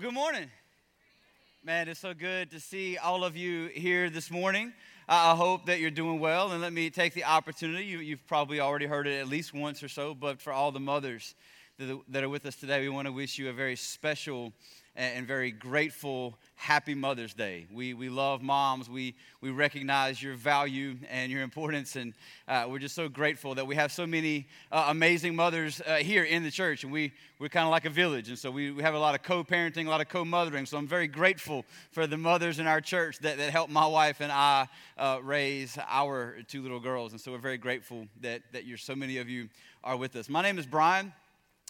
Well, good morning. Man, it's so good to see all of you here this morning. I hope that you're doing well. And let me take the opportunity. You, have probably already heard it at least once or so, but for all the mothers that are with us today, we want to wish you a very special and very grateful happy Mother's Day. We, we love moms. We, we recognize your value and your importance. And uh, we're just so grateful that we have so many uh, amazing mothers uh, here in the church. And we, we're kind of like a village. And so we, we have a lot of co parenting, a lot of co mothering. So I'm very grateful for the mothers in our church that, that helped my wife and I uh, raise our two little girls. And so we're very grateful that, that you're so many of you are with us. My name is Brian.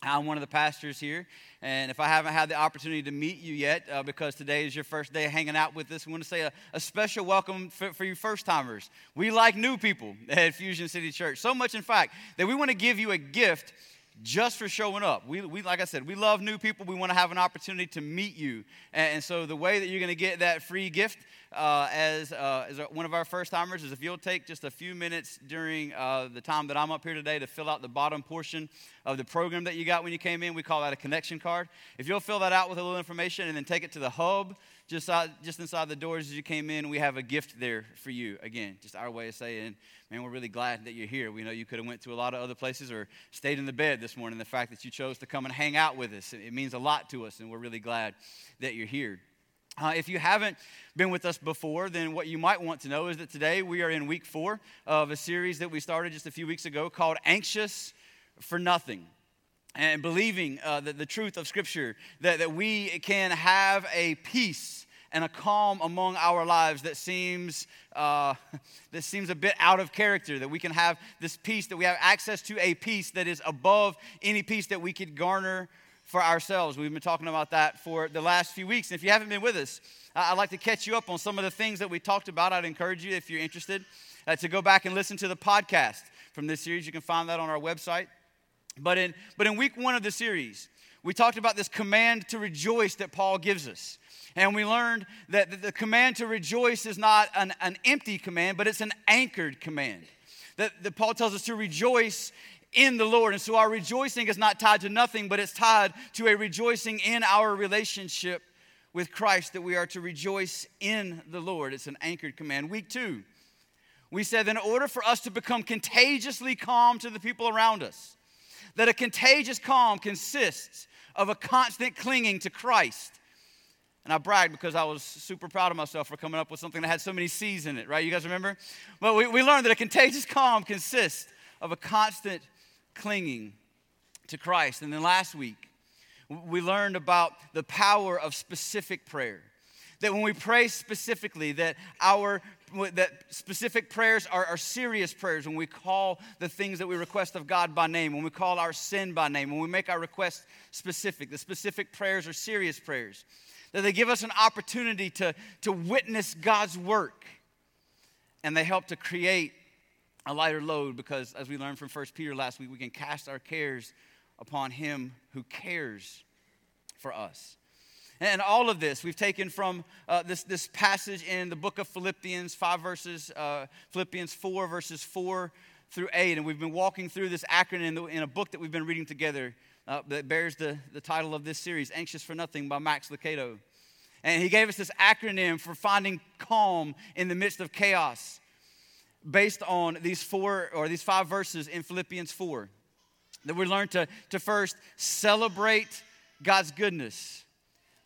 I'm one of the pastors here, and if I haven't had the opportunity to meet you yet, uh, because today is your first day hanging out with us, we want to say a, a special welcome for, for you first timers. We like new people at Fusion City Church, so much, in fact, that we want to give you a gift just for showing up. We, we, like I said, we love new people. We want to have an opportunity to meet you. And, and so the way that you're going to get that free gift uh, as, uh, as one of our first timers is if you'll take just a few minutes during uh, the time that I'm up here today to fill out the bottom portion of the program that you got when you came in. We call that a connection card. If you'll fill that out with a little information and then take it to the hub just, out, just inside the doors as you came in, we have a gift there for you. Again, just our way of saying, man, we're really glad that you're here. We know you could have went to a lot of other places or stayed in the bed this morning. The fact that you chose to come and hang out with us, it means a lot to us, and we're really glad that you're here. Uh, if you haven't been with us before, then what you might want to know is that today we are in week four of a series that we started just a few weeks ago called Anxious for Nothing. And believing uh, that the truth of Scripture, that, that we can have a peace and a calm among our lives that seems uh, that seems a bit out of character that we can have this peace that we have access to a peace that is above any peace that we could garner for ourselves. We've been talking about that for the last few weeks. And if you haven't been with us i'd like to catch you up on some of the things that we talked about. I'd encourage you if you're interested uh, to go back and listen to the podcast from this series. You can find that on our website. But in but in week one of the series we talked about this command to rejoice that paul gives us. And we learned that the command to rejoice is not an, an empty command, but it's an anchored command. That, that Paul tells us to rejoice in the Lord. And so our rejoicing is not tied to nothing, but it's tied to a rejoicing in our relationship with Christ, that we are to rejoice in the Lord. It's an anchored command. Week two, we said in order for us to become contagiously calm to the people around us, that a contagious calm consists of a constant clinging to Christ and I bragged because I was super proud of myself for coming up with something that had so many C's in it, right? You guys remember? But we, we learned that a contagious calm consists of a constant clinging to Christ. And then last week, we learned about the power of specific prayer. That when we pray specifically, that our that specific prayers are, are serious prayers when we call the things that we request of God by name, when we call our sin by name, when we make our request specific. The specific prayers are serious prayers that they give us an opportunity to, to witness God's work. And they help to create a lighter load because, as we learned from 1 Peter last week, we can cast our cares upon Him who cares for us. And all of this we've taken from uh, this, this passage in the book of Philippians, five verses, uh, Philippians 4, verses 4 through 8. And we've been walking through this acronym in, the, in a book that we've been reading together uh, that bears the, the title of this series, Anxious for Nothing by Max Lucado. And he gave us this acronym for finding calm in the midst of chaos based on these four or these five verses in Philippians 4. That we learn to, to first celebrate God's goodness,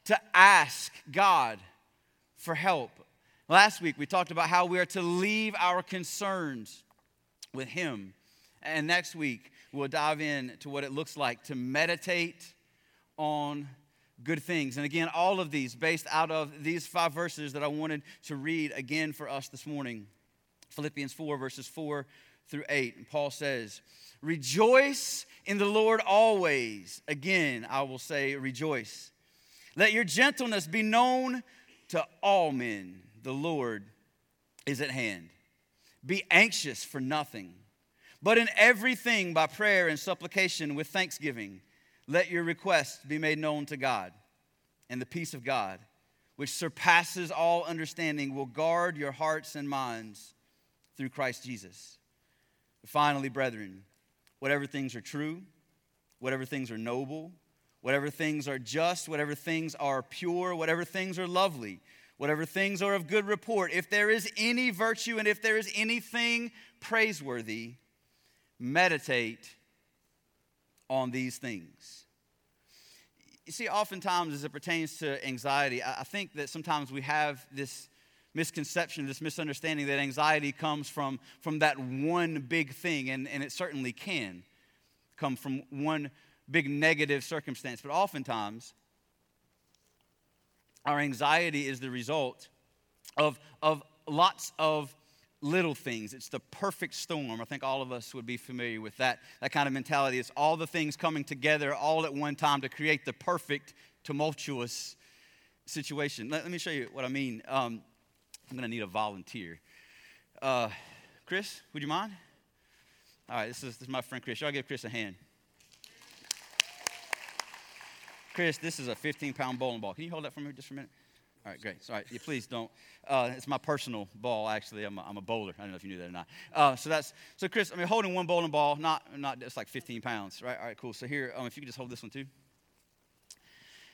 to ask God for help. Last week we talked about how we are to leave our concerns with Him. And next week we'll dive in to what it looks like to meditate on good things. And again, all of these based out of these five verses that I wanted to read again for us this morning Philippians 4, verses 4 through 8. And Paul says, Rejoice in the Lord always. Again, I will say, rejoice. Let your gentleness be known to all men. The Lord is at hand. Be anxious for nothing but in everything, by prayer and supplication with thanksgiving, let your requests be made known to God. And the peace of God, which surpasses all understanding, will guard your hearts and minds through Christ Jesus. Finally, brethren, whatever things are true, whatever things are noble, whatever things are just, whatever things are pure, whatever things are lovely, whatever things are of good report, if there is any virtue and if there is anything praiseworthy, meditate on these things. You see, oftentimes as it pertains to anxiety, I think that sometimes we have this misconception, this misunderstanding that anxiety comes from, from that one big thing, and, and it certainly can come from one big negative circumstance. But oftentimes, our anxiety is the result of, of lots of little things. It's the perfect storm. I think all of us would be familiar with that, that kind of mentality. It's all the things coming together all at one time to create the perfect, tumultuous situation. Let, let me show you what I mean. Um, I'm going to need a volunteer. Uh, Chris, would you mind? All right, this is, this is my friend Chris. Y'all give Chris a hand. Chris, this is a 15 pound bowling ball. Can you hold that for me just for a minute? All right, great. All right, yeah, please don't. Uh, it's my personal ball, actually. I'm a, I'm a bowler. I don't know if you knew that or not. Uh, so that's so, Chris. I mean, holding one bowling ball, not not it's like 15 pounds, right? All right, cool. So here, um, if you could just hold this one too.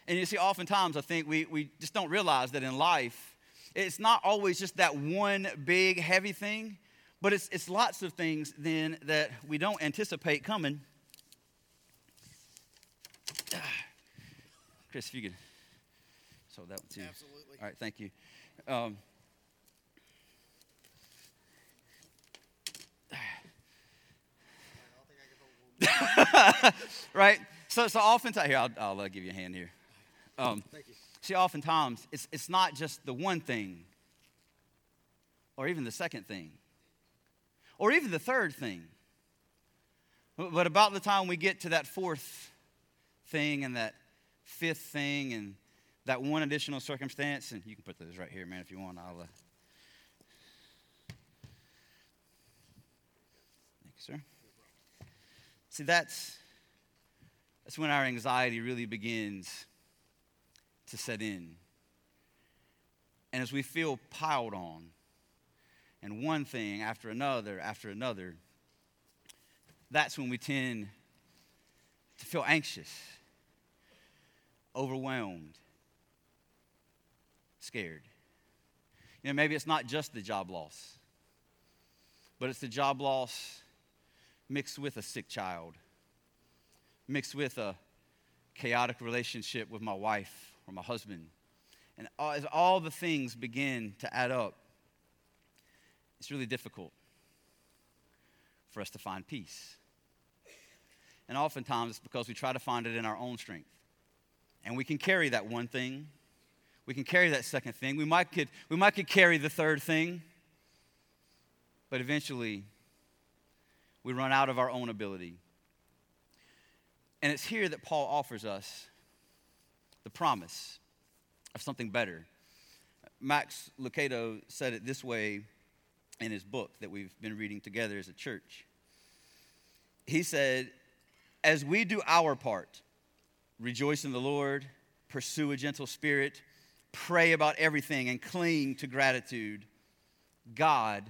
And you see, oftentimes I think we we just don't realize that in life it's not always just that one big, heavy thing, but it's, it's lots of things then that we don't anticipate coming. Chris, if you could so that one too. Absolutely. All right, thank you. Um, right? So, so oftentimes, here, I'll, I'll uh, give you a hand here. Um, Thank you. See, oftentimes, it's, it's not just the one thing, or even the second thing, or even the third thing. But about the time we get to that fourth thing and that fifth thing and that one additional circumstance, and you can put those right here, man, if you want. I'll. Uh... Thank you, sir. See, that's that's when our anxiety really begins to set in. And as we feel piled on, and one thing after another after another, that's when we tend to feel anxious, overwhelmed, scared. You know, maybe it's not just the job loss, but it's the job loss mixed with a sick child, mixed with a chaotic relationship with my wife or my husband. And as all the things begin to add up, it's really difficult for us to find peace. And oftentimes it's because we try to find it in our own strength. And we can carry that one thing. We can carry that second thing. We might could, we might could carry the third thing. But eventually, we run out of our own ability. And it's here that Paul offers us the promise of something better. Max Lucado said it this way in his book that we've been reading together as a church. He said, As we do our part, rejoice in the Lord, pursue a gentle spirit, pray about everything, and cling to gratitude, God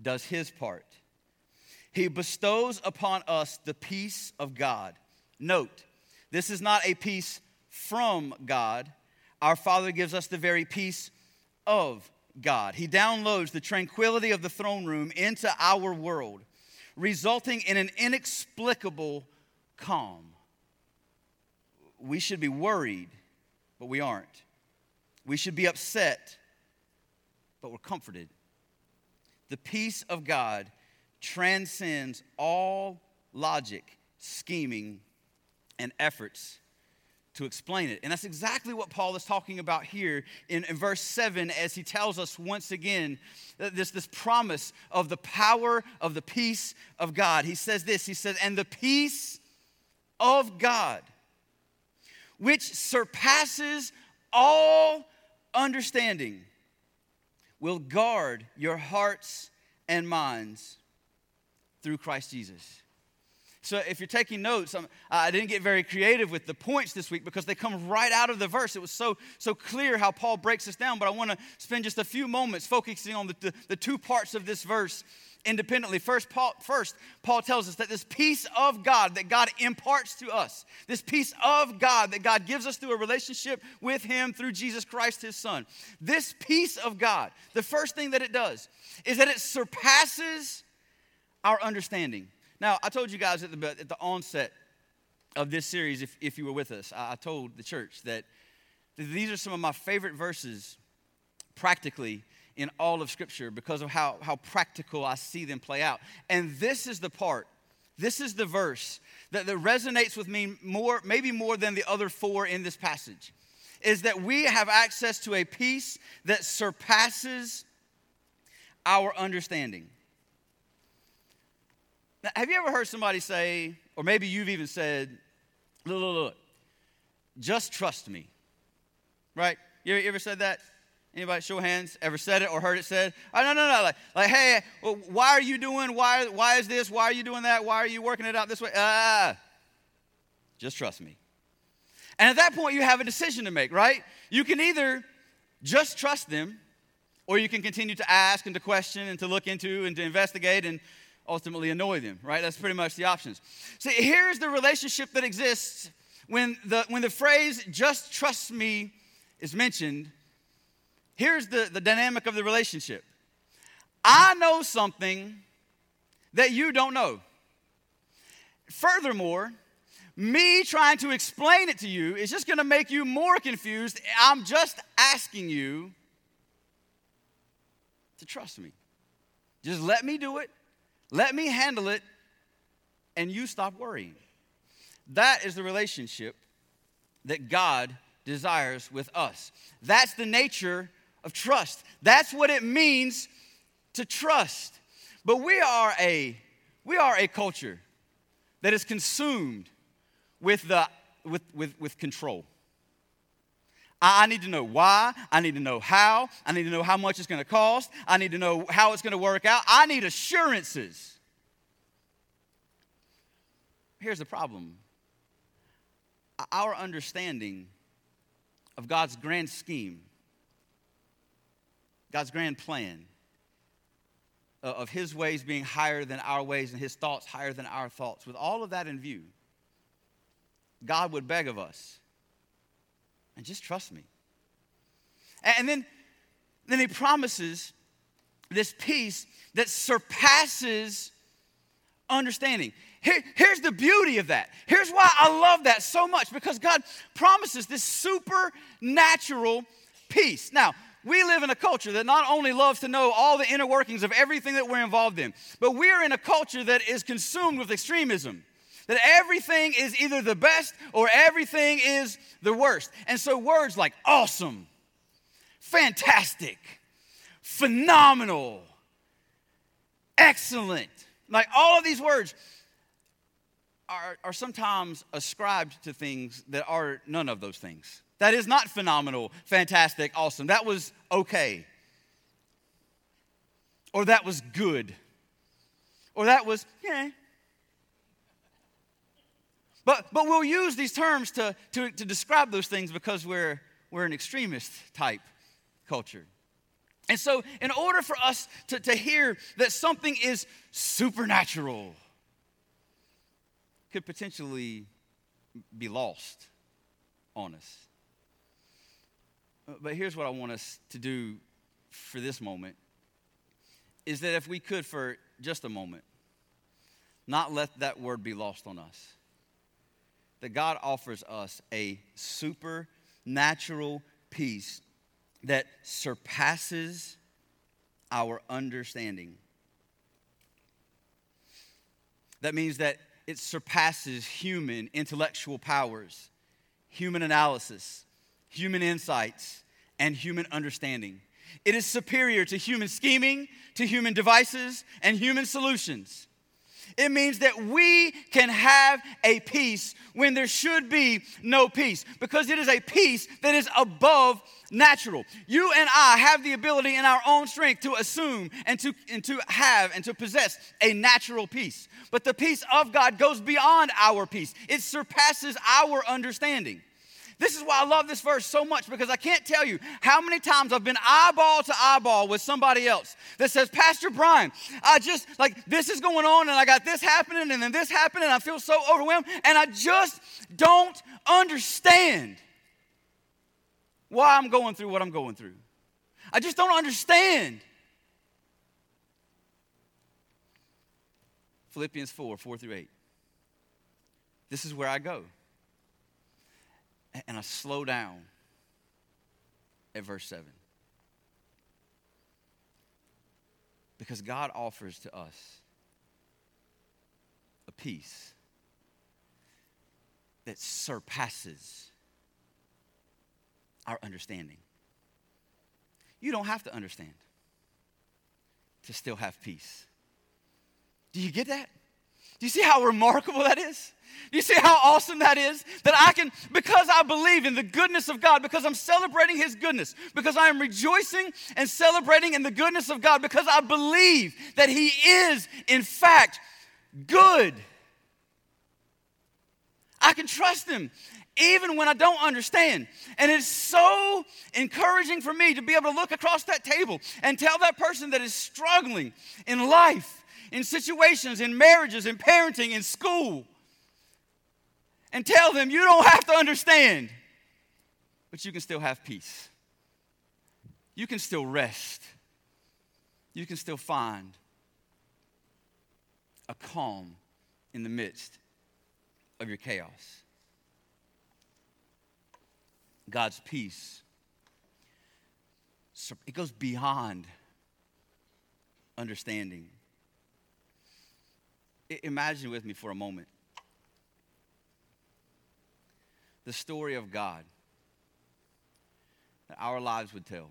does his part. He bestows upon us the peace of God. Note, this is not a peace from God, our Father gives us the very peace of God. He downloads the tranquility of the throne room into our world, resulting in an inexplicable calm. We should be worried, but we aren't. We should be upset, but we're comforted. The peace of God transcends all logic, scheming, and efforts to explain it. And that's exactly what Paul is talking about here in, in, verse 7 as he tells us once again this, this promise of the power of the peace of God. He says this He says, And the peace of God, which surpasses all understanding, will guard your hearts and minds through Christ Jesus. So if you're taking notes, I'm, I did not get very creative with the points this week because they come right out of the verse. It was so, so clear how Paul breaks this down, but I want to spend just a few moments focusing on the, the, the two parts of this verse independently. First Paul, first, Paul tells us that this peace of God that God imparts to us, this peace of God that God gives us through a relationship with Him through Jesus Christ, His Son, this peace of God, the first thing that it does is that it surpasses our understanding. Now, I told you guys at the, at the onset of this series, if, if you were with us, I, I told the church that these are some of my favorite verses practically in all of Scripture because of how, how practical I see them play out. And this is the part, this is the verse that, that resonates with me more, maybe more than the other four in this passage, is that we have access to a peace that surpasses our understanding. Now, have you ever heard somebody say, or maybe you've even said, look, look, look, just trust me, right? You ever, you ever said that? Anybody show hands? Ever said it or heard it said? Oh, no, no, no. Like, like hey, well, why are you doing? Why, why is this? Why are you doing that? Why are you working it out this way? Ah, just trust me. And at that point, you have a decision to make, right? You can either just trust them, or you can continue to ask and to question and to look into and to investigate and ultimately annoy them, right? That's pretty much the options. See, here's the relationship that exists when the, when the phrase just trust me is mentioned here's the, the dynamic of the relationship I know something that you don't know. Furthermore, me trying to explain it to you is just going to make you more confused. I'm just asking you to trust me. Just let me do it, let me handle it, and you stop worrying. That is the relationship that God desires with us. That's the nature of trust. That's what it means to trust. But we are a we are a culture that is consumed with the with, with, with control. I need to know why. I need to know how. I need to know how much it's going to cost. I need to know how it's going to work out. I need assurances. Here's the problem our understanding of God's grand scheme God's grand plan of His ways being higher than our ways and His thoughts higher than our thoughts, with all of that in view, God would beg of us, and just trust me. And then, then He promises this peace that surpasses understanding. Here, here's the beauty of that. Here's why I love that so much because God promises this supernatural peace. Now, we live in a culture that not only loves to know all the inner workings of everything that we're involved in, but we're in a culture that is consumed with extremism. That everything is either the best or everything is the worst. And so words like awesome, fantastic, phenomenal, excellent, like all of these words are, are sometimes ascribed to things that are none of those things. That is not phenomenal, fantastic, awesome. That was okay. Or that was good. Or that was, yeah. But, but we'll use these terms to, to, to describe those things because we're, we're an extremist type culture. And so, in order for us to, to hear that something is supernatural, could potentially be lost on us. But here's what I want us to do for this moment is that if we could, for just a moment, not let that word be lost on us. That God offers us a supernatural peace that surpasses our understanding. That means that it surpasses human intellectual powers, human analysis, human insights, and human understanding. It is superior to human scheming, to human devices, and human solutions. It means that we can have a peace when there should be no peace because it is a peace that is above natural. You and I have the ability in our own strength to assume and to, and to have and to possess a natural peace. But the peace of God goes beyond our peace, it surpasses our understanding. This is why I love this verse so much because I can't tell you how many times I've been eyeball to eyeball with somebody else that says, Pastor Brian, I just, like, this is going on and I got this happening and then this happening and I feel so overwhelmed and I just don't understand why I'm going through what I'm going through. I just don't understand. Philippians 4 4 through 8. This is where I go and I slow down at verse 7. Because God offers to us a peace that surpasses our understanding. You don't have to understand to still have peace. Do you get that? Do you see how remarkable that is? You see how awesome that is? That I can, because I believe in the goodness of God, because I'm celebrating His goodness, because I am rejoicing and celebrating in the goodness of God, because I believe that He is, in fact, good. I can trust Him even when I don't understand. And it's so encouraging for me to be able to look across that table and tell that person that is struggling in life, in situations, in marriages, in parenting, in school and tell them you don't have to understand, but you can still have peace. You can still rest. You can still find a calm in the midst of your chaos. God's peace, it goes beyond understanding. Imagine with me for a moment the story of God that our lives would tell.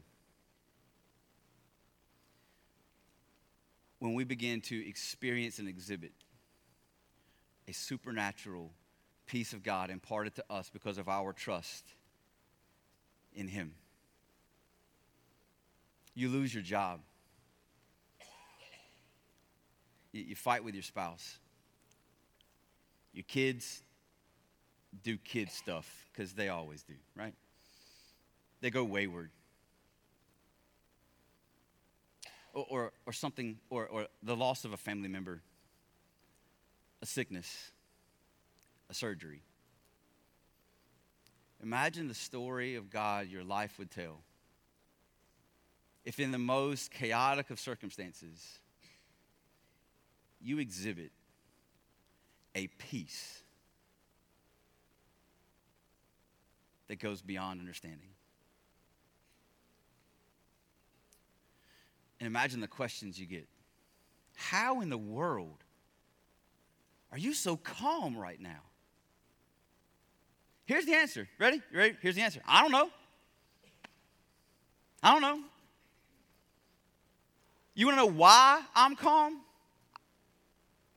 When we begin to experience and exhibit a supernatural peace of God imparted to us because of our trust in Him. You lose your job. You, fight with your spouse. Your kids do kid stuff because they always do, right? They go wayward. Or, or, or something, or, or the loss of a family member, a sickness, a surgery. Imagine the story of God your life would tell if, in the most chaotic of circumstances, you exhibit a peace that goes beyond understanding. And imagine the questions you get. How in the world are you so calm right now? Here's the answer. Ready? You ready? Here's the answer. I don't know. I don't know. You want to know why I'm calm?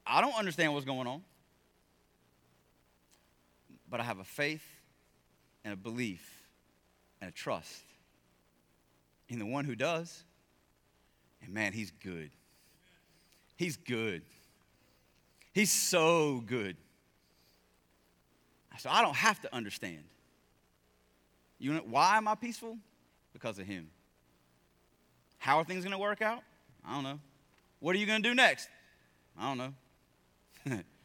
I don't understand what's going on. But I have a faith and a belief and a trust in the one who does. And man, he's good. He's good. He's so good. So I don't have to understand. You know why am I peaceful? Because of him. How are things going to work out? I don't know. What are you going to do next? I don't know.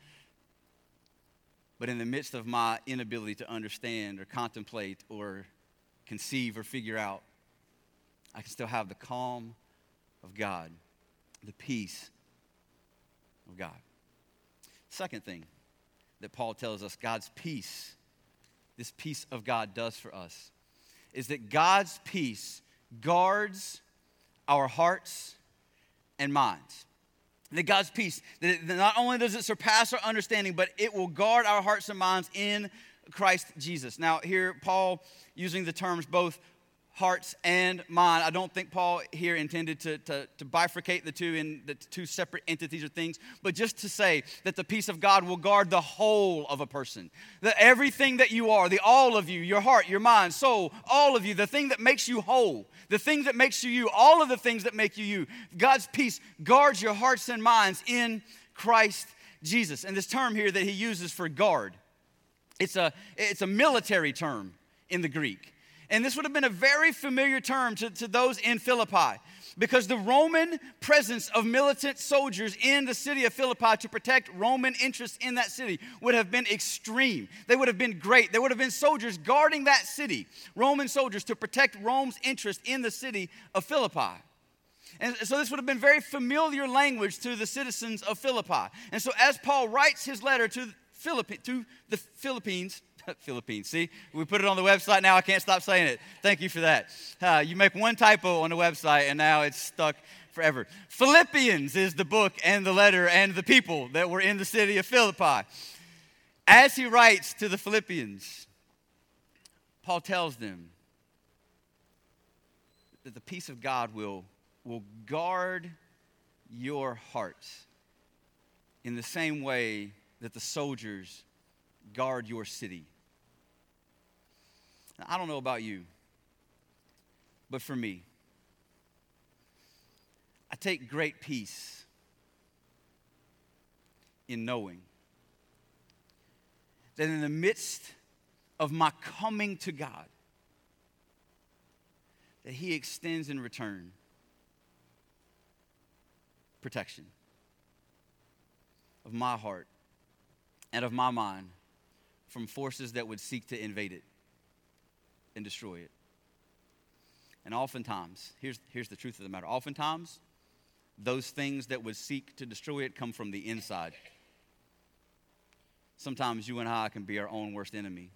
But in the midst of my inability to understand or contemplate or conceive or figure out, I can still have the calm of God, the peace of God. Second thing that Paul tells us God's peace, this peace of God does for us, is that God's peace guards our hearts and minds that God's peace, that not only does it surpass our understanding, but it will guard our hearts and minds in Christ Jesus. Now, here, Paul using the terms both hearts and mind. I don't think Paul here intended to, to, to, bifurcate the two in the two separate entities or things, but just to say that the peace of God will guard the whole of a person. That everything that you are, the all of you, your heart, your mind, soul, all of you, the thing that makes you whole, the thing that makes you you, all of the things that make you you, God's peace guards your hearts and minds in Christ Jesus. And this term here that he uses for guard, it's a, it's a military term in the Greek. And this would have been a very familiar term to, to those in Philippi because the Roman presence of militant soldiers in the city of Philippi to protect Roman interests in that city would have been extreme. They would have been great. There would have been soldiers guarding that city, Roman soldiers to protect Rome's interest in the city of Philippi. And so this would have been very familiar language to the citizens of Philippi. And so as Paul writes his letter to, Philippi, to the Philippines, Philippines. See, we put it on the website now. I can't stop saying it. Thank you for that. Uh, you make one typo on the website, and now it's stuck forever. Philippians is the book and the letter and the people that were in the city of Philippi. As he writes to the Philippians, Paul tells them that the peace of God will, will guard your hearts in the same way that the soldiers guard your city. I don't know about you, but for me, I take great peace in knowing that in the midst of my coming to God, that He extends in return protection of my heart and of my mind from forces that would seek to invade it and destroy it. And oftentimes, here's, here's the truth of the matter oftentimes, those things that would seek to destroy it come from the inside. Sometimes you and I can be our own worst enemy,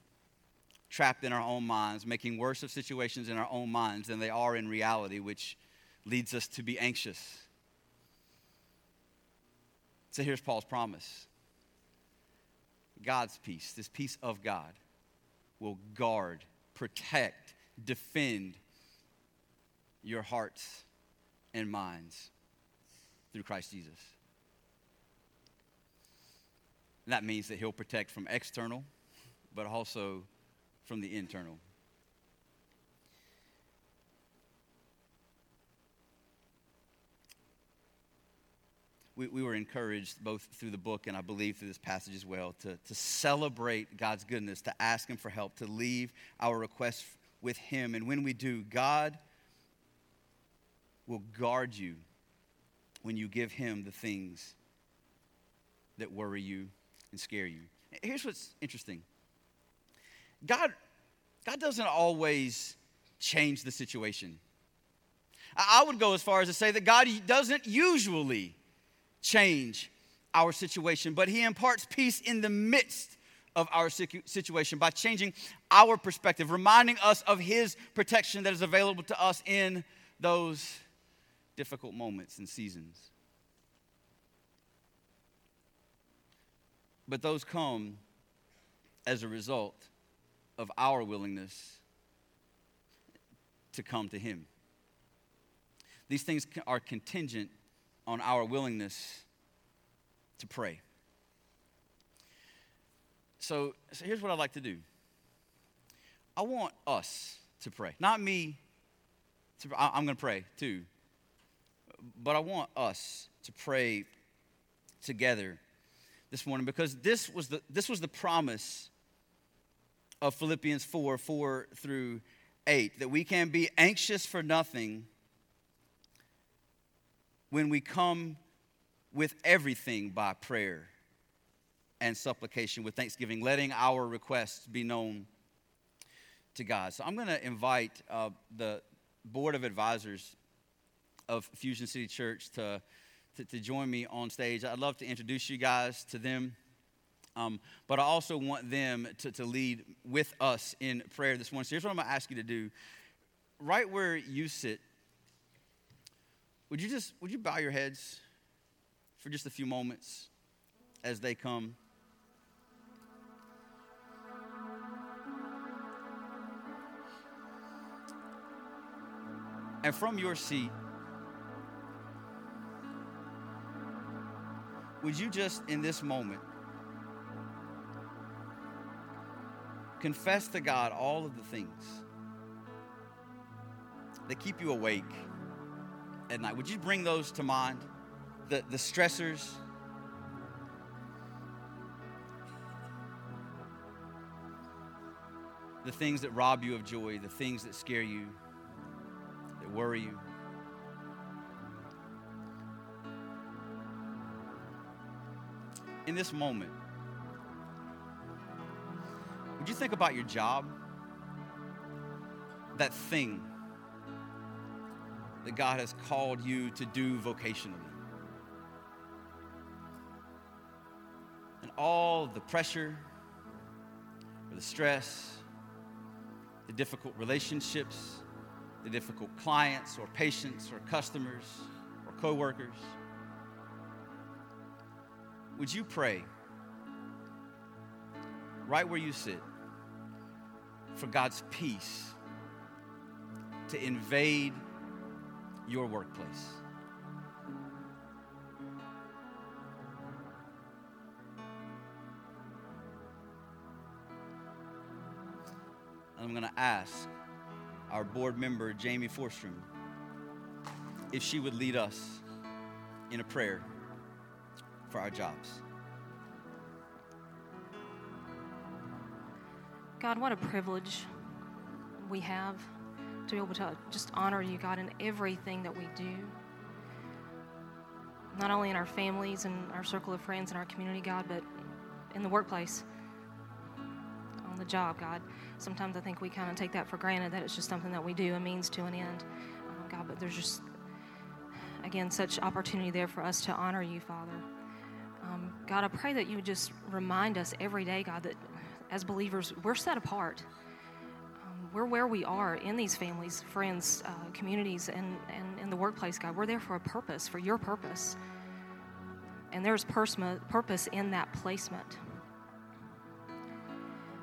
trapped in our own minds, making worse of situations in our own minds than they are in reality, which leads us to be anxious. So here's Paul's promise God's peace, this peace of God, will guard protect, defend your hearts and minds through Christ Jesus. And that means that He'll protect from external, but also from the internal. We, we were encouraged both through the book and I believe through this passage as well to, to celebrate God's goodness, to ask Him for help, to leave our requests with Him. And when we do, God will guard you when you give Him the things that worry you and scare you. Here's what's interesting God, God doesn't always change the situation. I would go as far as to say that God doesn't usually change our situation, but He imparts peace in the midst of our situation by changing our perspective, reminding us of His protection that is available to us in those difficult moments and seasons. But those come as a result of our willingness to come to Him. These things are contingent on our willingness to pray. So, so here's what I'd like to do I want us to pray, not me. To, I'm going to pray too, but I want us to pray together this morning because this was the, this was the promise of Philippians 4 4 through 8 that we can be anxious for nothing when we come with everything by prayer and supplication with thanksgiving, letting our requests be known to God. So I'm going to invite uh, the board of advisors of Fusion City Church to, to, to, join me on stage. I'd love to introduce you guys to them. Um, but I also want them to, to lead with us in prayer this morning. So here's what I'm going to ask you to do. Right where you sit, would you just would you bow your heads for just a few moments as they come? And from your seat, would you just in this moment confess to God all of the things that keep you awake? At night. Would you bring those to mind? The, the stressors, the things that rob you of joy, the things that scare you, that worry you. In this moment, would you think about your job? That thing that God has called you to do vocationally. And all the pressure, or the stress, the difficult relationships, the difficult clients or patients or customers or coworkers. Would you pray right where you sit for God's peace to invade your workplace? I'm going to ask our board member, Jamie Forstrom, if she would lead us in a prayer for our jobs. God, what a privilege we have to be able to just honor you, God, in everything that we do. Not only in our families and our circle of friends and our community, God, but in the workplace, on the job, God. Sometimes I think we kind of take that for granted that it's just something that we do, a means to an end, um, God, but there's just, again, such opportunity there for us to honor you, Father. Um, God, I pray that you would just remind us every day, God, that as believers, we're set apart. We're where we are in these families, friends, uh, communities, and, and in the workplace, God. We're there for a purpose, for your purpose. And there's purpose in that placement.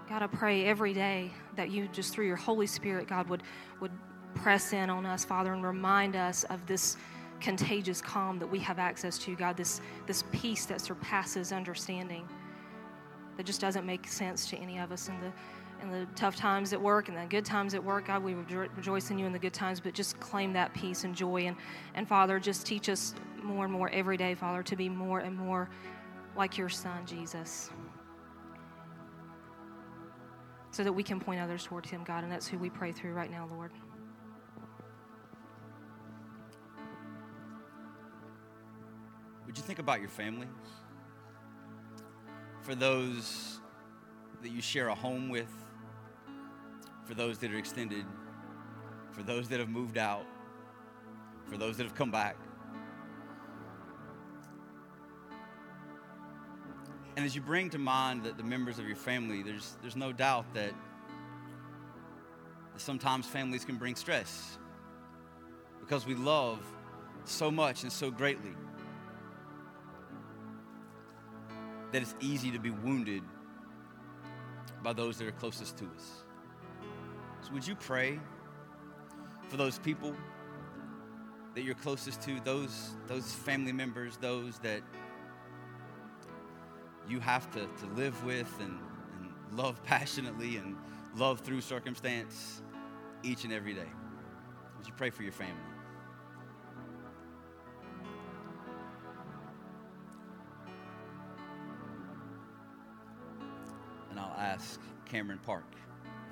God, I pray every day that you just through your Holy Spirit, God, would, would press in on us, Father, and remind us of this contagious calm that we have access to, God, this, this peace that surpasses understanding that just doesn't make sense to any of us in the in the tough times at work and the good times at work. God, we rejoice in you in the good times, but just claim that peace and joy. And, and Father, just teach us more and more every day, Father, to be more and more like your Son, Jesus. So that we can point others towards Him, God. And that's who we pray through right now, Lord. Would you think about your family? for those that you share a home with, for those that are extended, for those that have moved out, for those that have come back. And as you bring to mind that the members of your family, there's, there's no doubt that sometimes families can bring stress because we love so much and so greatly. that it's easy to be wounded by those that are closest to us. So, would you pray for those people that you're closest to, those, those family members, those that you have to, to live with and, and love passionately and love through circumstance each and every day? Would you pray for your family? And I'll ask Cameron Park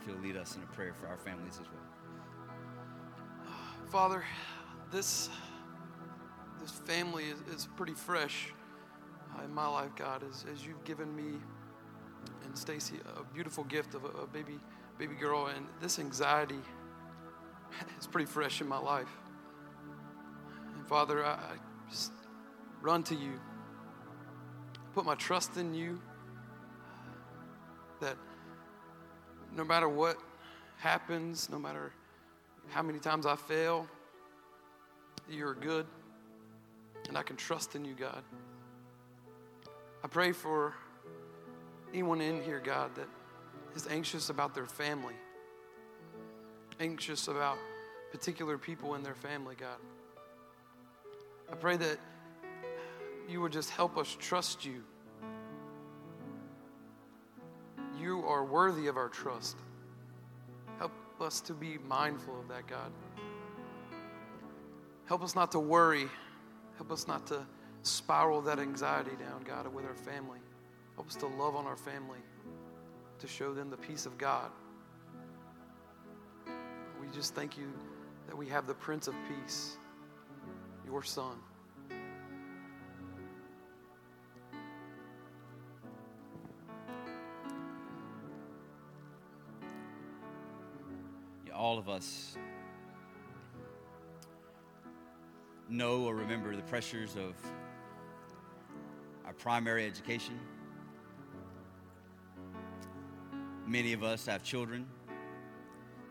if he'll lead us in a prayer for our families as well. Father, this this family is, is pretty fresh uh, in my life, God, as, as you've given me and Stacy a beautiful gift of a, a baby baby girl, and this anxiety is pretty fresh in my life. And Father, I, I just run to you, put my trust in you no matter what happens, no matter how many times I fail, you're good, and I can trust in you, God. I pray for anyone in here, God, that is anxious about their family, anxious about particular people in their family, God. I pray that you would just help us trust you you are worthy of our trust. Help us to be mindful of that, God. Help us not to worry. Help us not to spiral that anxiety down, God, with our family. Help us to love on our family, to show them the peace of God. we just thank you that we have the Prince of Peace, your Son. All of us know or remember the pressures of our primary education. Many of us have children.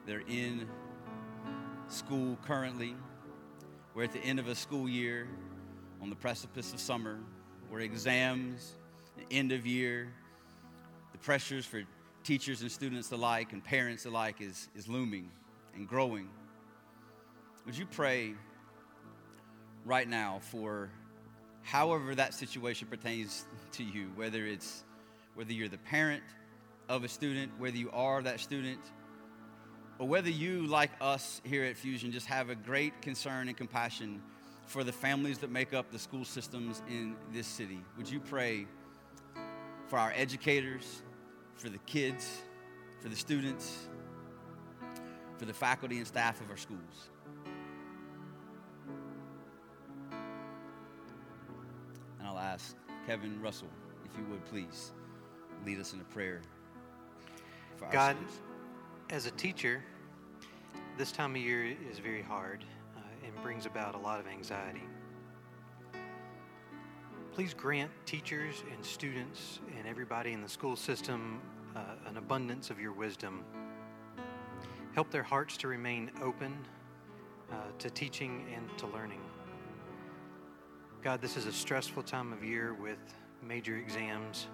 They're in school currently. We're at the end of a school year, on the precipice of summer, where exams, end of year, the pressures for teachers and students alike and parents alike is, is looming and growing. Would you pray right now for however that situation pertains to you, whether it's whether you're the parent of a student, whether you are that student, or whether you, like us here at Fusion, just have a great concern and compassion for the families that make up the school systems in this city. Would you pray for our educators, for the kids, for the students, for the faculty and staff of our schools? And I'll ask Kevin Russell, if you would please lead us in a prayer. God, as a teacher, this time of year is very hard uh, and brings about a lot of anxiety. Please grant teachers and students and everybody in the school system uh, an abundance of your wisdom. Help their hearts to remain open uh, to teaching and to learning. God, this is a stressful time of year with major exams,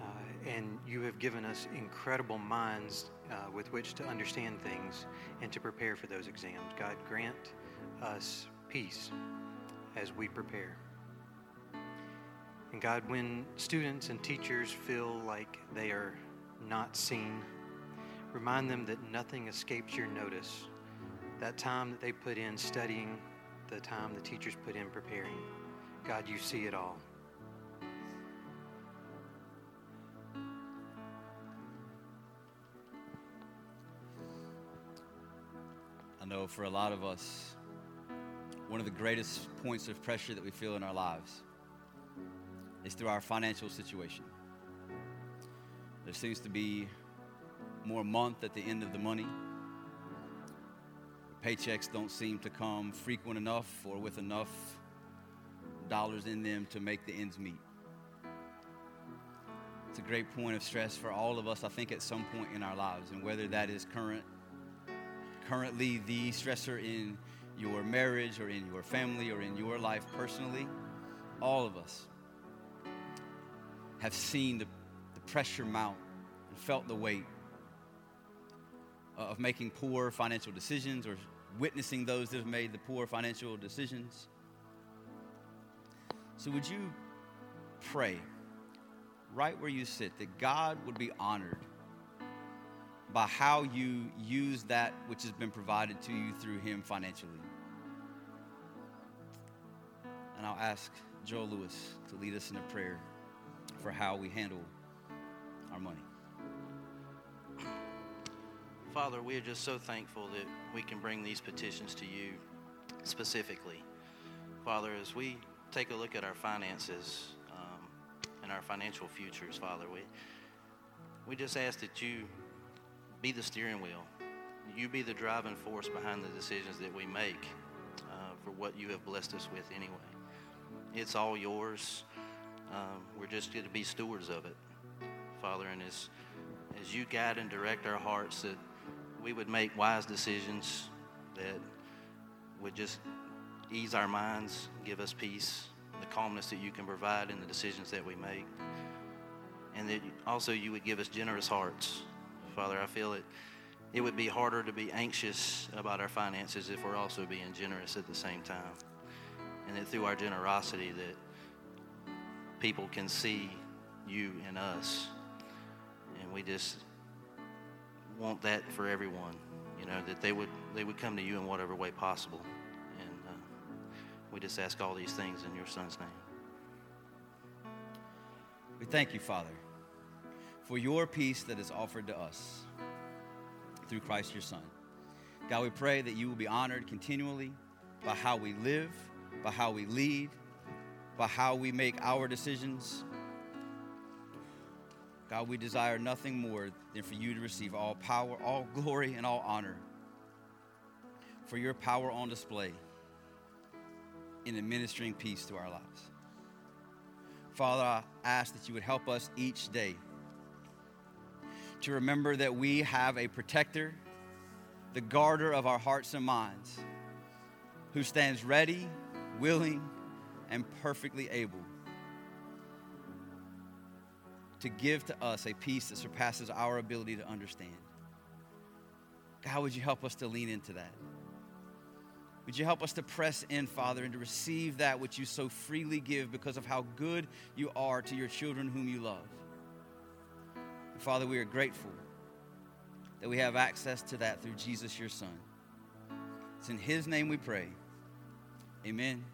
uh, and you have given us incredible minds uh, with which to understand things and to prepare for those exams. God, grant us peace as we prepare. And God, when students and teachers feel like they are not seen, remind them that nothing escapes your notice. That time that they put in studying, the time the teachers put in preparing. God, you see it all. I know for a lot of us, one of the greatest points of pressure that we feel in our lives is through our financial situation. There seems to be more month at the end of the money. Paychecks don't seem to come frequent enough or with enough dollars in them to make the ends meet. It's a great point of stress for all of us, I think, at some point in our lives, and whether that is current, currently the stressor in your marriage or in your family or in your life personally, all of us have seen the, the pressure mount and felt the weight Uh, of making poor financial decisions or witnessing those that have made the poor financial decisions. So, would you pray right where you sit that God would be honored by how you use that which has been provided to you through Him financially? And I'll ask Joel Lewis to lead us in a prayer for how we handle our money. Father, we are just so thankful that we can bring these petitions to you specifically. Father, as we take a look at our finances um, and our financial futures, Father, we, we just ask that you be the steering wheel. You be the driving force behind the decisions that we make uh, for what you have blessed us with anyway. It's all yours. Um, we're just going to be stewards of it, Father. And as, as you guide and direct our hearts, that we would make wise decisions that would just ease our minds, give us peace, the calmness that you can provide in the decisions that we make. And that also you would give us generous hearts. Father, I feel it it would be harder to be anxious about our finances if we're also being generous at the same time. And that through our generosity that people can see you in us. And we just want that for everyone, you know, that they would they would come to you in whatever way possible. And uh, we just ask all these things in your Son's name. We thank you, Father, for your peace that is offered to us through Christ your Son. God, we pray that you will be honored continually by how we live, by how we lead, by how we make our decisions. God, we desire nothing more than for you to receive all power, all glory, and all honor for your power on display in administering peace to our lives. Father, I ask that you would help us each day to remember that we have a protector, the guarder of our hearts and minds, who stands ready, willing, and perfectly able to give to us a peace that surpasses our ability to understand. God, would you help us to lean into that? Would you help us to press in, Father, and to receive that which you so freely give because of how good you are to your children whom you love? And Father, we are grateful that we have access to that through Jesus, your Son. It's in His name we pray. Amen.